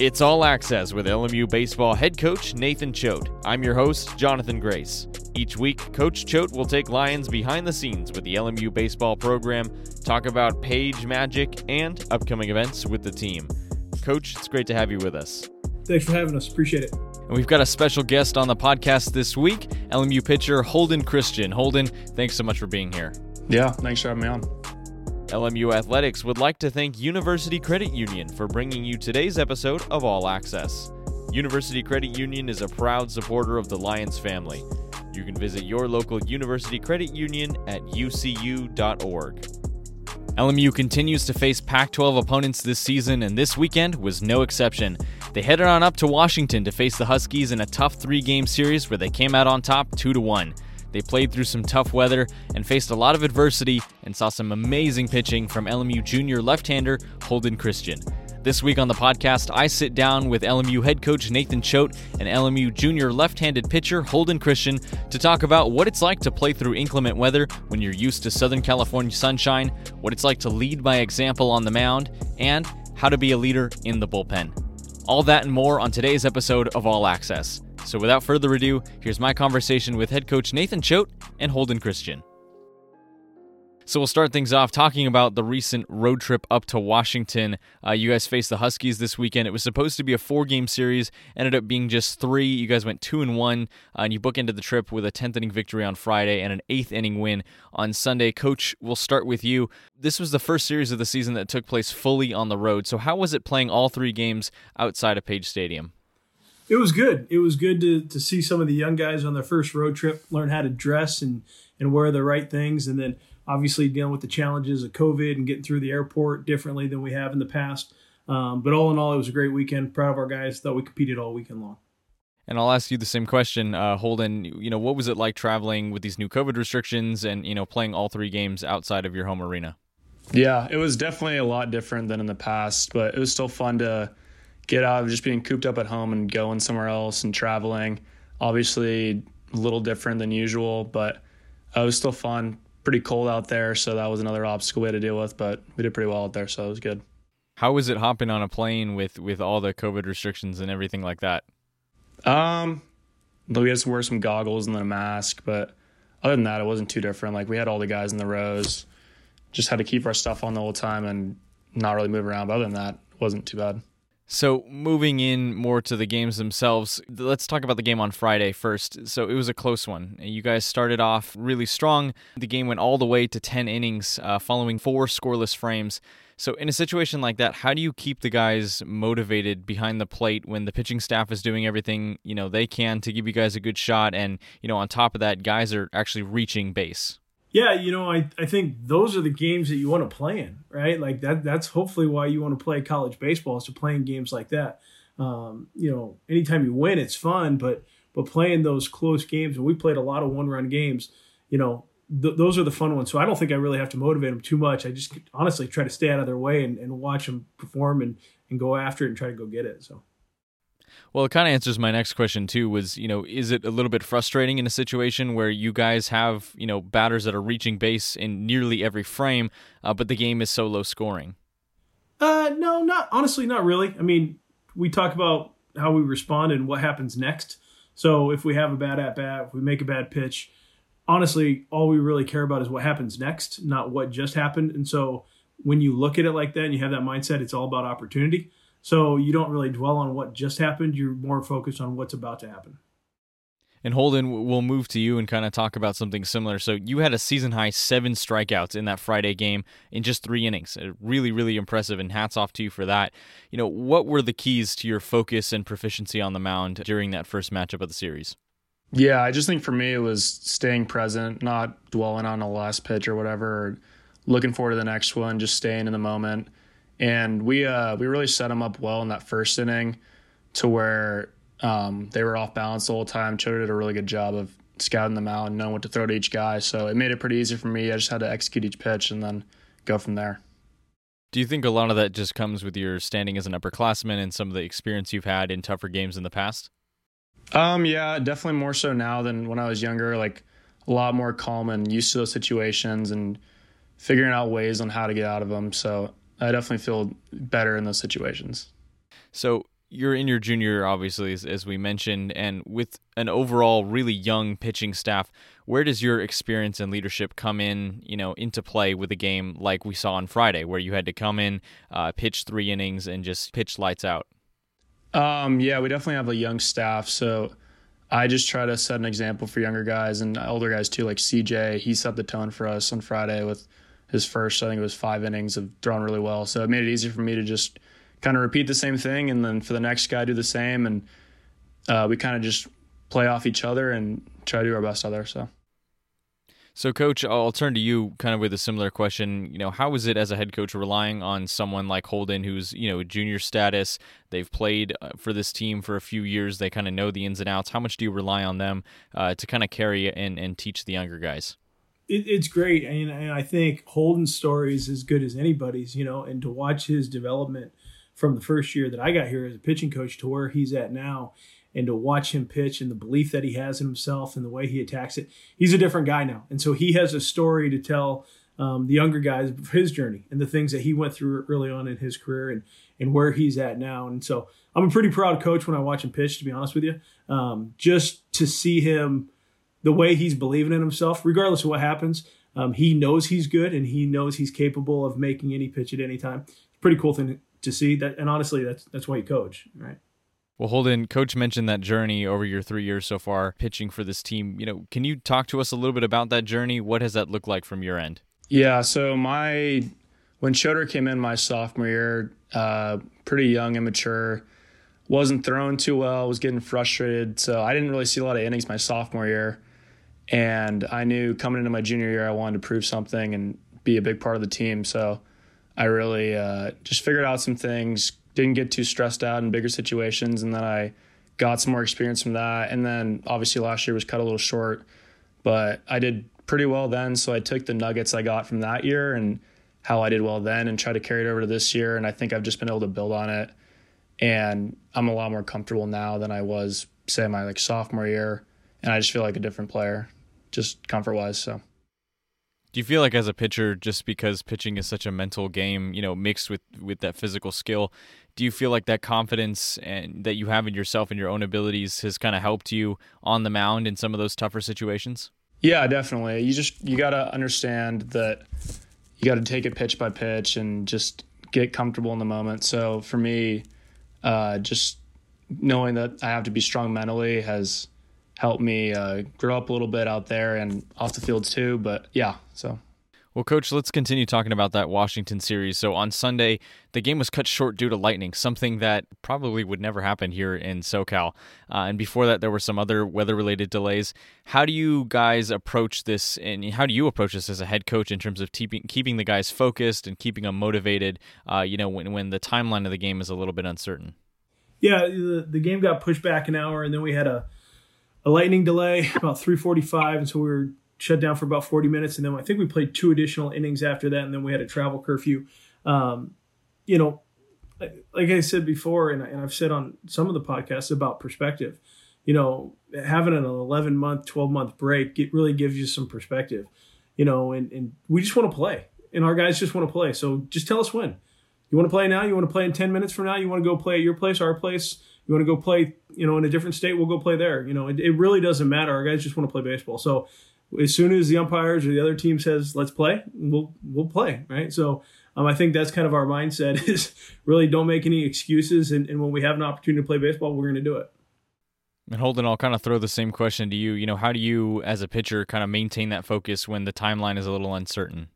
It's All Access with LMU baseball head coach Nathan Choate. I'm your host, Jonathan Grace. Each week, Coach Choate will take Lions behind the scenes with the LMU baseball program, talk about page magic, and upcoming events with the team. Coach, it's great to have you with us. Thanks for having us. Appreciate it. And we've got a special guest on the podcast this week, LMU pitcher Holden Christian. Holden, thanks so much for being here. Yeah, thanks for having me on. LMU Athletics would like to thank University Credit Union for bringing you today's episode of All Access. University Credit Union is a proud supporter of the Lions family. You can visit your local University Credit Union at ucu.org. LMU continues to face Pac 12 opponents this season, and this weekend was no exception. They headed on up to Washington to face the Huskies in a tough three game series where they came out on top 2 1. They played through some tough weather and faced a lot of adversity and saw some amazing pitching from LMU junior left hander Holden Christian. This week on the podcast, I sit down with LMU head coach Nathan Choate and LMU junior left handed pitcher Holden Christian to talk about what it's like to play through inclement weather when you're used to Southern California sunshine, what it's like to lead by example on the mound, and how to be a leader in the bullpen. All that and more on today's episode of All Access. So without further ado, here's my conversation with head coach Nathan Choate and Holden Christian. So we'll start things off talking about the recent road trip up to Washington. Uh, you guys faced the Huskies this weekend. It was supposed to be a four-game series, ended up being just three. You guys went two and one, uh, and you bookended the trip with a tenth inning victory on Friday and an eighth inning win on Sunday. Coach, we'll start with you. This was the first series of the season that took place fully on the road. So how was it playing all three games outside of Page Stadium? It was good. It was good to, to see some of the young guys on their first road trip learn how to dress and, and wear the right things. And then obviously dealing with the challenges of COVID and getting through the airport differently than we have in the past. Um, but all in all, it was a great weekend. Proud of our guys. Thought we competed all weekend long. And I'll ask you the same question, uh, Holden. You know, what was it like traveling with these new COVID restrictions and you know playing all three games outside of your home arena? Yeah, it was definitely a lot different than in the past, but it was still fun to get out of just being cooped up at home and going somewhere else and traveling. Obviously, a little different than usual, but it was still fun. Pretty cold out there, so that was another obstacle we had to deal with, but we did pretty well out there, so it was good. How was it hopping on a plane with with all the COVID restrictions and everything like that? Um, we had to wear some goggles and then a mask, but other than that, it wasn't too different. Like we had all the guys in the rows, just had to keep our stuff on the whole time and not really move around. But other than that, it wasn't too bad. So, moving in more to the games themselves, let's talk about the game on Friday first. So, it was a close one. You guys started off really strong. The game went all the way to 10 innings, uh, following four scoreless frames. So, in a situation like that, how do you keep the guys motivated behind the plate when the pitching staff is doing everything you know they can to give you guys a good shot, and you know on top of that, guys are actually reaching base? Yeah, you know, I, I think those are the games that you want to play in, right? Like that that's hopefully why you want to play college baseball is to play in games like that. Um, you know, anytime you win, it's fun, but but playing those close games, and we played a lot of one run games, you know, th- those are the fun ones. So I don't think I really have to motivate them too much. I just honestly try to stay out of their way and, and watch them perform and, and go after it and try to go get it. So. Well, it kind of answers my next question too. Was you know, is it a little bit frustrating in a situation where you guys have you know batters that are reaching base in nearly every frame, uh, but the game is so low scoring? Uh, no, not honestly, not really. I mean, we talk about how we respond and what happens next. So if we have a bad at bat, if we make a bad pitch, honestly, all we really care about is what happens next, not what just happened. And so when you look at it like that and you have that mindset, it's all about opportunity. So you don't really dwell on what just happened. You're more focused on what's about to happen. And Holden, we'll move to you and kind of talk about something similar. So you had a season high seven strikeouts in that Friday game in just three innings. Uh, really, really impressive, and hats off to you for that. You know, what were the keys to your focus and proficiency on the mound during that first matchup of the series? Yeah, I just think for me it was staying present, not dwelling on the last pitch or whatever, or looking forward to the next one, just staying in the moment and we uh, we really set them up well in that first inning to where um, they were off balance the whole time. Choate did a really good job of scouting them out and knowing what to throw to each guy. So it made it pretty easy for me. I just had to execute each pitch and then go from there. Do you think a lot of that just comes with your standing as an upperclassman and some of the experience you've had in tougher games in the past? Um, yeah, definitely more so now than when I was younger. Like a lot more calm and used to those situations and figuring out ways on how to get out of them. So I definitely feel better in those situations. So you're in your junior, obviously, as, as, we mentioned, and with an overall really young pitching staff. Where does your experience and leadership come in, you know, into play with a game like we saw on Friday, where you had to come in, uh, pitch three innings, and just pitch lights out? Um, yeah, we definitely have a young staff, so I just try to set an example for younger guys and older guys too, like CJ. He set the tone for us on Friday with his first, I think it was five innings of throwing really well. So it made it easy for me to just kind of repeat the same thing, and then for the next guy do the same, and uh, we kind of just play off each other and try to do our best out there. So. So, coach, I'll turn to you kind of with a similar question. You know, how is it as a head coach relying on someone like Holden, who's you know junior status? They've played uh, for this team for a few years. They kind of know the ins and outs. How much do you rely on them uh, to kind of carry and and teach the younger guys? It, it's great, and, and I think Holden's story is as good as anybody's. You know, and to watch his development from the first year that I got here as a pitching coach to where he's at now and to watch him pitch and the belief that he has in himself and the way he attacks it, he's a different guy now. And so he has a story to tell um, the younger guys his journey and the things that he went through early on in his career and and where he's at now. And so I'm a pretty proud coach when I watch him pitch, to be honest with you. Um, just to see him, the way he's believing in himself, regardless of what happens, um, he knows he's good and he knows he's capable of making any pitch at any time. Pretty cool thing to see that. And honestly, that's that's why you coach, right? Well, Holden, coach mentioned that journey over your three years so far pitching for this team. You know, can you talk to us a little bit about that journey? What has that looked like from your end? Yeah, so my when Shoter came in my sophomore year, uh, pretty young, immature, wasn't throwing too well, was getting frustrated. So I didn't really see a lot of innings my sophomore year. And I knew coming into my junior year, I wanted to prove something and be a big part of the team. So I really uh, just figured out some things, didn't get too stressed out in bigger situations, and then I got some more experience from that. And then obviously last year was cut a little short, but I did pretty well then. So I took the nuggets I got from that year and how I did well then and tried to carry it over to this year. And I think I've just been able to build on it. And I'm a lot more comfortable now than I was, say, my like sophomore year. And I just feel like a different player, just comfort wise. So. Do you feel like as a pitcher, just because pitching is such a mental game, you know, mixed with with that physical skill, do you feel like that confidence and that you have in yourself and your own abilities has kind of helped you on the mound in some of those tougher situations? Yeah, definitely. You just you got to understand that you got to take it pitch by pitch and just get comfortable in the moment. So for me, uh, just knowing that I have to be strong mentally has helped me uh, grow up a little bit out there and off the field too. But yeah, so. Well, Coach, let's continue talking about that Washington series. So on Sunday, the game was cut short due to lightning, something that probably would never happen here in SoCal. Uh, and before that, there were some other weather-related delays. How do you guys approach this, and how do you approach this as a head coach in terms of keeping keeping the guys focused and keeping them motivated? Uh, you know, when when the timeline of the game is a little bit uncertain. Yeah, the, the game got pushed back an hour, and then we had a a lightning delay about 3:45, and so we were shut down for about 40 minutes, and then I think we played two additional innings after that, and then we had a travel curfew. Um, you know, like I said before, and, and I've said on some of the podcasts about perspective. You know, having an 11 month, 12 month break it really gives you some perspective. You know, and, and we just want to play, and our guys just want to play. So just tell us when. You want to play now? You want to play in 10 minutes from now? You want to go play at your place, our place? You want to go play, you know, in a different state? We'll go play there. You know, it, it really doesn't matter. Our guys just want to play baseball. So as soon as the umpires or the other team says let's play, we'll we'll play, right? So um, I think that's kind of our mindset is really don't make any excuses, and, and when we have an opportunity to play baseball, we're going to do it. And Holden, I'll kind of throw the same question to you. You know, how do you, as a pitcher, kind of maintain that focus when the timeline is a little uncertain?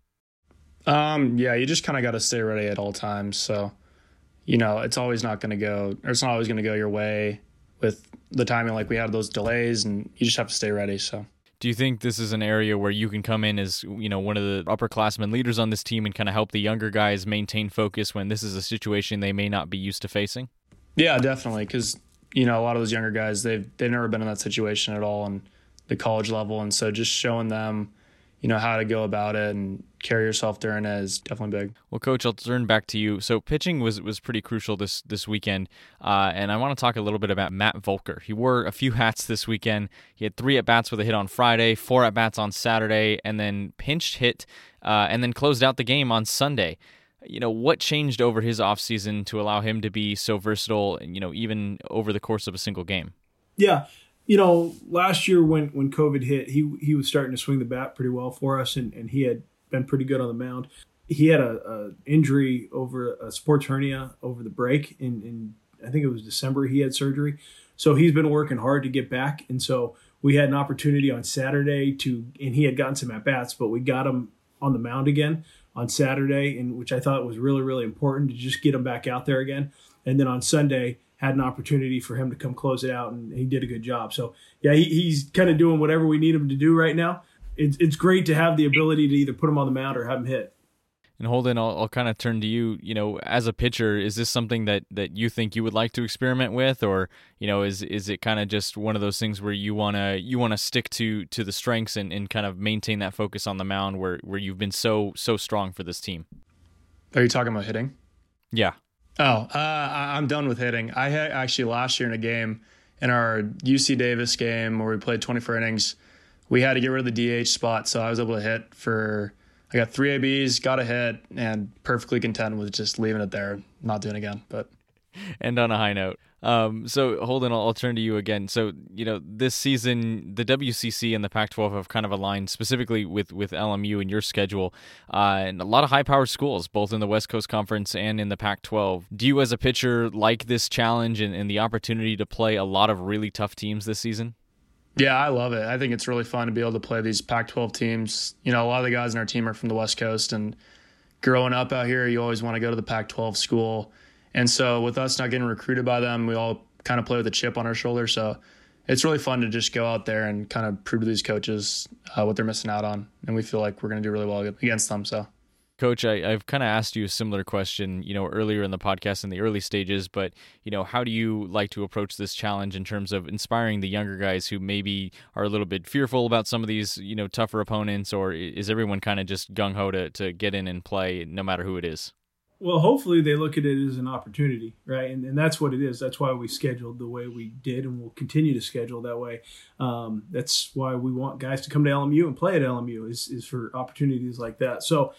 Um, yeah, you just kind of got to stay ready at all times. So, you know, it's always not going to go, or it's not always going to go your way with the timing. Like we had those delays, and you just have to stay ready. So. Do you think this is an area where you can come in as you know one of the upperclassmen leaders on this team and kind of help the younger guys maintain focus when this is a situation they may not be used to facing? Yeah, definitely. Because you know a lot of those younger guys they've they've never been in that situation at all on the college level, and so just showing them you know how to go about it and carry yourself during it is definitely big. Well, coach, I'll turn back to you. So pitching was was pretty crucial this this weekend, uh, and I want to talk a little bit about Matt Volker. He wore a few hats this weekend. He had three at bats with a hit on Friday, four at bats on Saturday, and then pinched hit, uh, and then closed out the game on Sunday. you know, what changed over his offseason to allow him to be so versatile, you know, even over the course of a single game? Yeah. You know, last year when, when COVID hit, he he was starting to swing the bat pretty well for us, and, and he had been pretty good on the mound. He had a, a injury over a sports hernia over the break in, in I think it was December he had surgery. So he's been working hard to get back. And so we had an opportunity on Saturday to, and he had gotten some at bats, but we got him on the mound again on Saturday, and which I thought was really, really important to just get him back out there again. And then on Sunday, had an opportunity for him to come close it out, and he did a good job. So yeah, he, he's kind of doing whatever we need him to do right now. It's it's great to have the ability to either put him on the mound or have him hit. And Holden, I'll, I'll kind of turn to you. You know, as a pitcher, is this something that, that you think you would like to experiment with, or you know, is is it kind of just one of those things where you wanna you wanna stick to to the strengths and, and kind of maintain that focus on the mound where where you've been so so strong for this team? Are you talking about hitting? Yeah. Oh, uh, I'm done with hitting. I actually last year in a game in our UC Davis game where we played 24 innings, we had to get rid of the DH spot, so I was able to hit for I got three ABs, got a hit, and perfectly content with just leaving it there, not doing it again. But and on a high note. Um, so Holden, I'll, I'll, turn to you again. So you know this season, the WCC and the Pac-12 have kind of aligned specifically with with LMU and your schedule, uh, and a lot of high-powered schools, both in the West Coast Conference and in the Pac-12. Do you, as a pitcher, like this challenge and, and the opportunity to play a lot of really tough teams this season? Yeah, I love it. I think it's really fun to be able to play these Pac 12 teams. You know, a lot of the guys in our team are from the West Coast, and growing up out here, you always want to go to the Pac 12 school. And so, with us not getting recruited by them, we all kind of play with a chip on our shoulder. So, it's really fun to just go out there and kind of prove to these coaches uh, what they're missing out on. And we feel like we're going to do really well against them. So, Coach, I, have kind of asked you a similar question, you know, earlier in the podcast in the early stages, but you know, how do you like to approach this challenge in terms of inspiring the younger guys who maybe are a little bit fearful about some of these, you know, tougher opponents, or is everyone kind of just gung ho to to get in and play no matter who it is? Well, hopefully they look at it as an opportunity, right? And, and that's what it is. That's why we scheduled the way we did, and we'll continue to schedule that way. Um, that's why we want guys to come to LMU and play at LMU is is for opportunities like that. So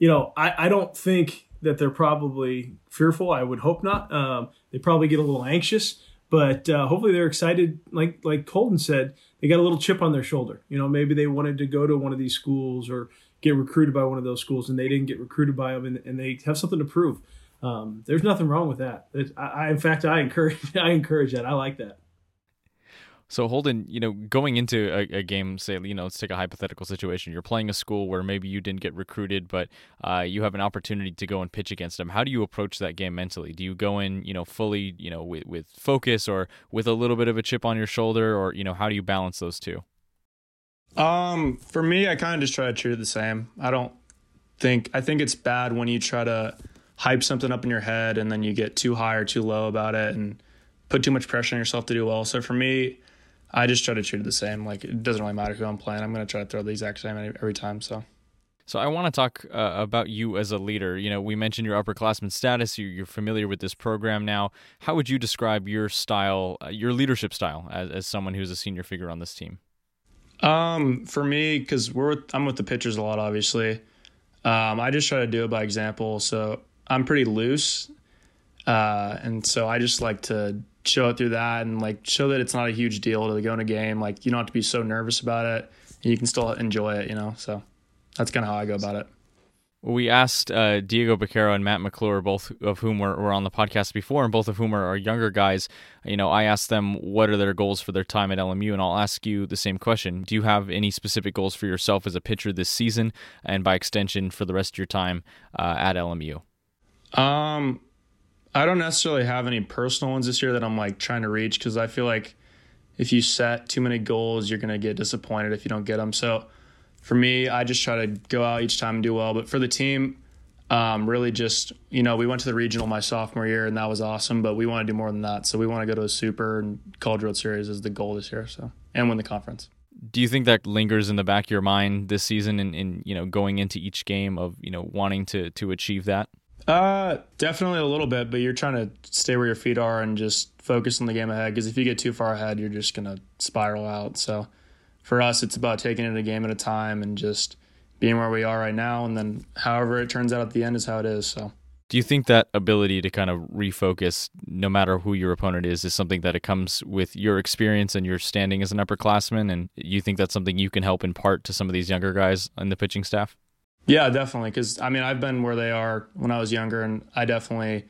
you know, I, I don't think that they're probably fearful. I would hope not. Um, they probably get a little anxious, but uh, hopefully they're excited. Like like Holden said, they got a little chip on their shoulder. You know, maybe they wanted to go to one of these schools or get recruited by one of those schools, and they didn't get recruited by them, and, and they have something to prove. Um, there's nothing wrong with that. I, I, in fact, I encourage I encourage that. I like that. So Holden, you know, going into a, a, game, say, you know, let's take a hypothetical situation. You're playing a school where maybe you didn't get recruited, but uh, you have an opportunity to go and pitch against them. How do you approach that game mentally? Do you go in, you know, fully, you know, with, with focus or with a little bit of a chip on your shoulder, or you know, how do you balance those two? Um, for me, I kind of just try to treat it the same. I don't think I think it's bad when you try to hype something up in your head and then you get too high or too low about it and put too much pressure on yourself to do well. So for me I just try to treat it the same. Like it doesn't really matter who I'm playing. I'm going to try to throw the exact same every time. So. So I want to talk uh, about you as a leader. You know, we mentioned your upperclassman status. You're, familiar with this program now. How would you describe your style, uh, your leadership style, as, as someone who's a senior figure on this team? Um, for me, because we're with, I'm with the pitchers a lot, obviously. Um, I just try to do it by example. So I'm pretty loose, uh, and so I just like to show it through that and like show that it's not a huge deal to go in a game. Like you don't have to be so nervous about it. and you can still enjoy it, you know. So that's kind of how I go about it. We asked uh, Diego Becerra and Matt McClure, both of whom were, were on the podcast before, and both of whom are, are younger guys. You know, I asked them what are their goals for their time at LMU, and I'll ask you the same question. Do you have any specific goals for yourself as a pitcher this season, and by extension for the rest of your time uh, at LMU? Um, I don't necessarily have any personal ones this year that I'm like trying to reach because I feel like if you set too many goals, you're going to get disappointed if you don't get them. So for me, I just try to go out each time and do well. But for the team, um, really just, you know, we went to the regional my sophomore year and that was awesome, but we want to do more than that. So we want to go to a super and College World Series is the goal this year. So, and win the conference. Do you think that lingers in the back of your mind this season and, in you know, going into each game of, you know, wanting to, to achieve that? Uh, definitely a little bit, but you're trying to stay where your feet are and just focus on the game ahead. Because if you get too far ahead, you're just gonna spiral out. So, for us, it's about taking it a game at a time and just being where we are right now. And then however it turns out at the end is how it is. So. Do you think that ability to kind of refocus, no matter who your opponent is, is something that it comes with your experience and your standing as an upperclassman? And you think that's something you can help impart to some of these younger guys in the pitching staff? Yeah, definitely. Because I mean, I've been where they are when I was younger, and I definitely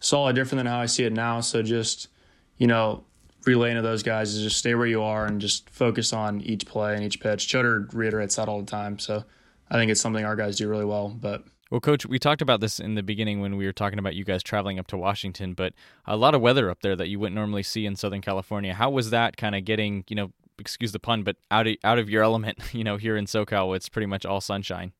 saw it different than how I see it now. So just you know, relaying to those guys is just stay where you are and just focus on each play and each pitch. Choder reiterates that all the time. So I think it's something our guys do really well. But well, coach, we talked about this in the beginning when we were talking about you guys traveling up to Washington, but a lot of weather up there that you wouldn't normally see in Southern California. How was that kind of getting, you know, excuse the pun, but out of out of your element, you know, here in SoCal, it's pretty much all sunshine.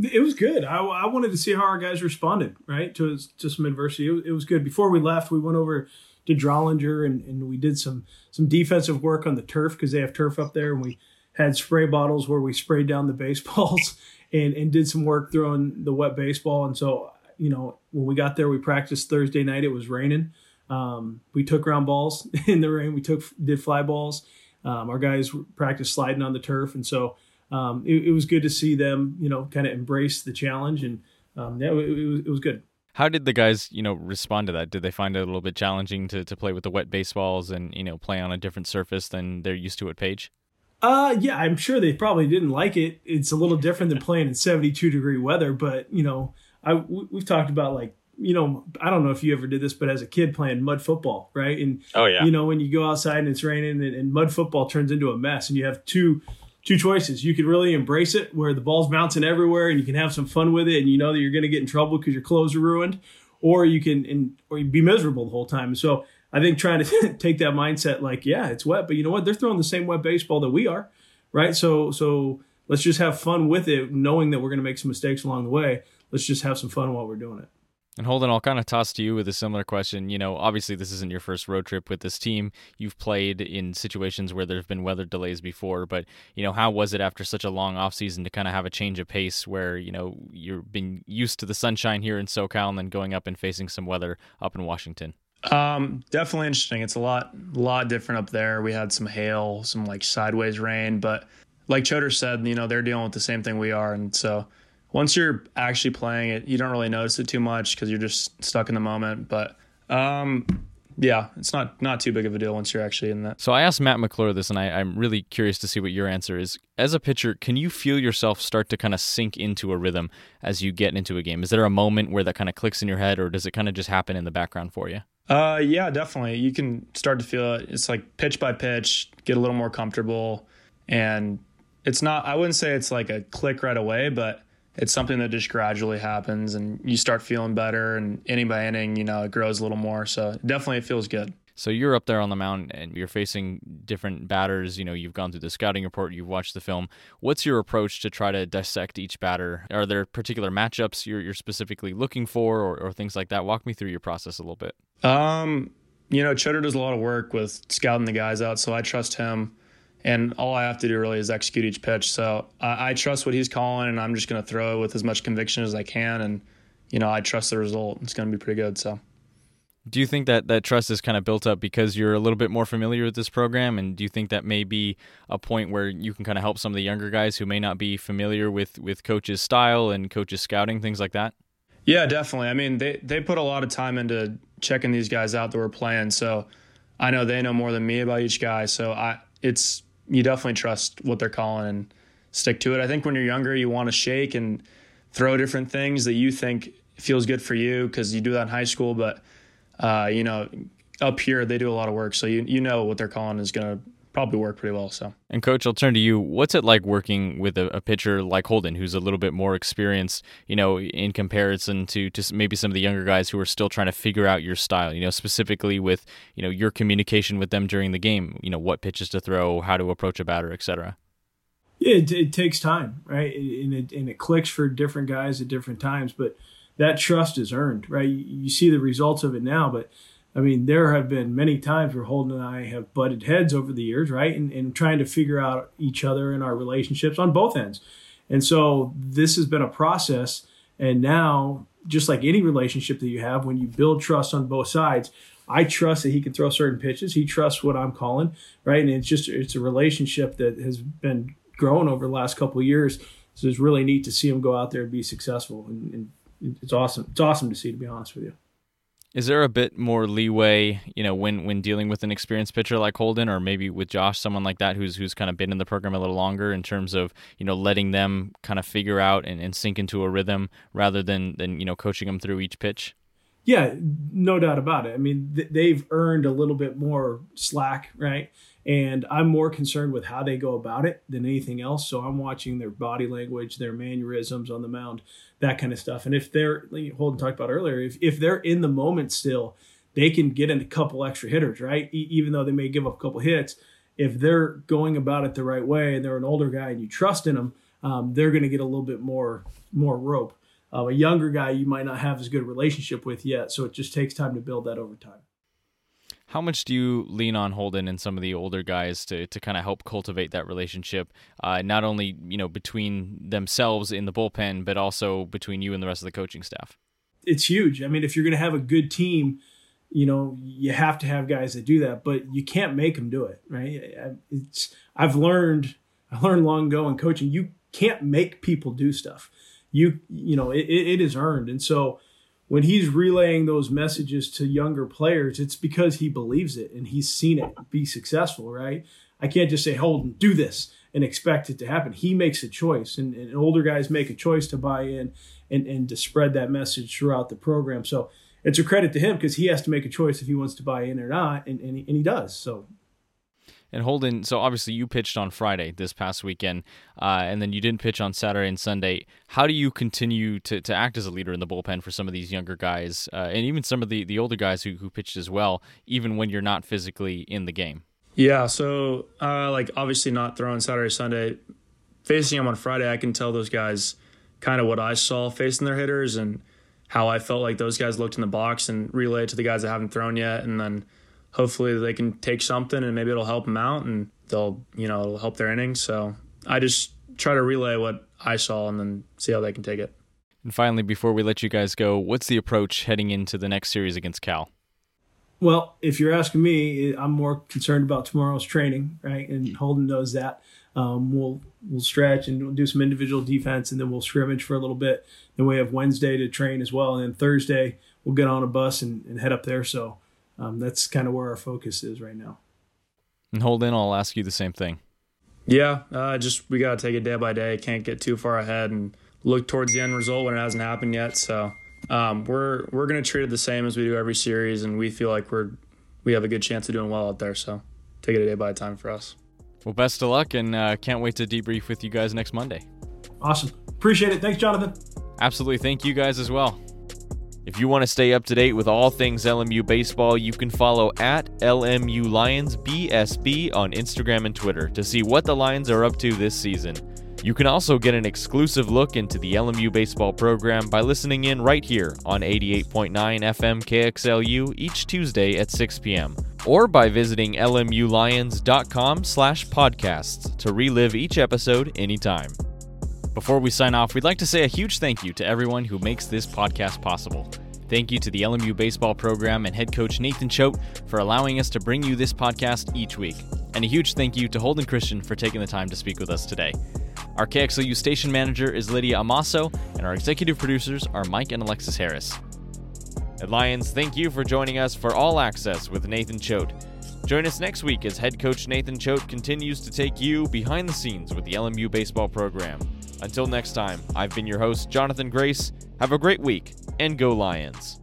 It was good. I, I wanted to see how our guys responded, right, to to some adversity. It, it was good. Before we left, we went over to Drollinger and, and we did some some defensive work on the turf because they have turf up there, and we had spray bottles where we sprayed down the baseballs and and did some work throwing the wet baseball. And so you know when we got there, we practiced Thursday night. It was raining. Um, we took ground balls in the rain. We took did fly balls. Um, our guys practiced sliding on the turf, and so um, it, it, was good to see them, you know, kind of embrace the challenge, and um, yeah, it, it, was, it was good. How did the guys, you know, respond to that? Did they find it a little bit challenging to, to play with the wet baseballs and you know play on a different surface than they're used to at Page? Uh, yeah, I'm sure they probably didn't like it. It's a little different than playing in 72 degree weather, but you know, I we've talked about like you know, I don't know if you ever did this, but as a kid playing mud football, right? And oh yeah, you know, when you go outside and it's raining and, and mud football turns into a mess, and you have two two choices. You could really embrace it where the ball's bouncing everywhere and you can have some fun with it and you know that you're going to get in trouble because your clothes are ruined, or you can and, or you be miserable the whole time. So I think trying to take that mindset, like, yeah, it's wet, but you know what? They're throwing the same wet baseball that we are, right? So so let's just have fun with it, knowing that we're going to make some mistakes along the way. Let's just have some fun while we're doing it. And Holden, I'll kind of toss to you with a similar question. You know, obviously this isn't your first road trip with this team. You've played in situations where there have been weather delays before, but you know, how was it after such a long off season to kind of have a change of pace where you know you've been used to the sunshine here in SoCal and then going up and facing some weather up in Washington? Um, definitely interesting. It's a lot, lot different up there. We had some hail, some like sideways rain, but like Choder said, you know, they're dealing with the same thing we are, and so once you're actually playing it, you don't really notice it too much because you're just stuck in the moment. But um, yeah, it's not not too big of a deal once you're actually in that. So I asked Matt McClure this, and I, am really curious to see what your answer is. As a pitcher, can you feel yourself start to kind of sink into a rhythm as you get into a game? Is there a moment where that kind of clicks in your head, or does it kind of just happen in the background for you? Uh, yeah, definitely. You can start to feel it. It's like pitch by pitch, get a little more comfortable, and it's not. I wouldn't say it's like a click right away, but it's something that just gradually happens and you start feeling better and inning by inning, you know, it grows a little more. So definitely it feels good. So you're up there on the mound and you're facing different batters. You know, you've gone through the scouting report, you've watched the film. What's your approach to try to dissect each batter? Are there particular matchups you're, you're specifically looking for or, or things like that? Walk me through your process a little bit. Um, you know, Cheddar does a lot of work with scouting the guys out, so I trust him and all I have to do really is execute each pitch. So I, I trust what he's calling, and I'm just going to throw it with as much conviction as I can. And you know, I trust the result. It's going to be pretty good. So. Do you think that that trust is kind of built up because you're a little bit more familiar with this program, and do you think that may be a point where you can kind of help some of the younger guys who may not be familiar with with coach's style and coaches' scouting, things like that? Yeah, definitely. I mean, they they put a lot of time into checking these guys out that we're playing, so I know they know more than me about each guy. So I, it's you definitely trust what they're calling and stick to it. I think when you're younger, you want to shake and throw different things that you think feels good for you because you do that in high school. But uh, you know, up here they do a lot of work, so you you know what they're calling is going to probably work pretty well. So, and coach, I'll turn to you. What's it like working with a, a, pitcher like Holden, who's a little bit more experienced, you know, in comparison to to maybe some of the younger guys who are still trying to figure out your style, you know, specifically with you know your communication with them during the game, you know, what pitches to throw, how to approach a batter, etc. Yeah, it, it, takes time, right? And it and it clicks for different guys at different times, but that trust is earned, right? You, you see the results of it now, but I mean, there have been many times where Holden and I have butted heads over the years, right? And, and trying to figure out each other and our relationships on both ends. And so this has been a process. And now, just like any relationship that you have, when you build trust on both sides, I trust that he can throw certain pitches. He trusts what I'm calling, right? And it's just it's a relationship that has been growing over the last couple years So it's really neat to see him go out there and be successful, and, and it's awesome. It's awesome to see, to be honest with you. Is there a bit more leeway, you know, when when dealing with an experienced pitcher like Holden, or maybe with Josh, someone like that who's who's kind of been in the program a little longer, in terms of you know letting them kind of figure out and, and sink into a rhythm rather than than you know coaching them through each pitch? Yeah, no doubt about it. I mean, th- they've earned a little bit more slack, right? And I'm more concerned with how they go about it than anything else. So I'm watching their body language, their mannerisms on the mound, that kind of stuff. And if they're, like Holden talked about earlier, if, if they're in the moment still, they can get in a couple extra hitters, right? E- even though they may give up a couple hits. If they're going about it the right way and they're an older guy and you trust in them, um, they're going to get a little bit more more rope. Uh, a younger guy you might not have as good a relationship with yet, so it just takes time to build that over time. How much do you lean on Holden and some of the older guys to, to kind of help cultivate that relationship, uh, not only you know between themselves in the bullpen, but also between you and the rest of the coaching staff? It's huge. I mean, if you're going to have a good team, you know you have to have guys that do that, but you can't make them do it, right? It's I've learned I learned long ago in coaching you can't make people do stuff. You you know it, it is earned, and so when he's relaying those messages to younger players, it's because he believes it and he's seen it be successful, right? I can't just say, Holden, do this and expect it to happen. He makes a choice, and, and older guys make a choice to buy in and, and to spread that message throughout the program. So it's a credit to him because he has to make a choice if he wants to buy in or not, and, and, he, and he does. So and Holden, so obviously you pitched on Friday this past weekend, uh, and then you didn't pitch on Saturday and Sunday. How do you continue to, to act as a leader in the bullpen for some of these younger guys, uh, and even some of the, the older guys who, who pitched as well, even when you're not physically in the game? Yeah, so uh, like obviously not throwing Saturday, Sunday, facing them on Friday, I can tell those guys kind of what I saw facing their hitters and how I felt like those guys looked in the box and relay to the guys that haven't thrown yet, and then – hopefully they can take something and maybe it'll help them out and they'll you know it'll help their innings. So I just try to relay what I saw and then see how they can take it. And finally, before we let you guys go, what's the approach heading into the next series against Cal? Well, if you're asking me, I'm more concerned about tomorrow's training, right? And Holden knows that. Um, we'll we'll stretch and we'll do some individual defense, and then we'll scrimmage for a little bit. Then we have Wednesday to train as well, and then Thursday we'll get on a bus and, and head up there. So um, that's kind of where our focus is right now. And Holden, I'll ask you the same thing. Yeah, uh, just we got to take it day by day. Can't get too far ahead and look towards the end result when it hasn't happened yet. So um, we're we're gonna treat it the same as we do every series, and we feel like we're we have a good chance of doing well out there. So take it a day by a time for us. Well, best of luck, and uh, can't wait to debrief with you guys next Monday. Awesome, appreciate it. Thanks, Jonathan. Absolutely, thank you guys as well. If you want to stay up to date with all things LMU baseball, you can follow at LMU Lions BSB on Instagram and Twitter to see what the Lions are up to this season. You can also get an exclusive look into the LMU baseball program by listening in right here on 88.9 FM KXLU each Tuesday at 6 p.m. or by visiting lmulions.com slash podcasts to relive each episode anytime. Before we sign off, we'd like to say a huge thank you to everyone who makes this podcast possible. Thank you to the LMU baseball program and head coach Nathan Choate for allowing us to bring you this podcast each week. And a huge thank you to Holden Christian for taking the time to speak with us today. Our KXLU station manager is Lydia Amasso, and our executive producers are Mike and Alexis Harris. At Lions, thank you for joining us for All Access with Nathan Choate. Join us next week as head coach Nathan Choate continues to take you behind the scenes with the LMU baseball program. Until next time, I've been your host, Jonathan Grace. Have a great week, and go Lions.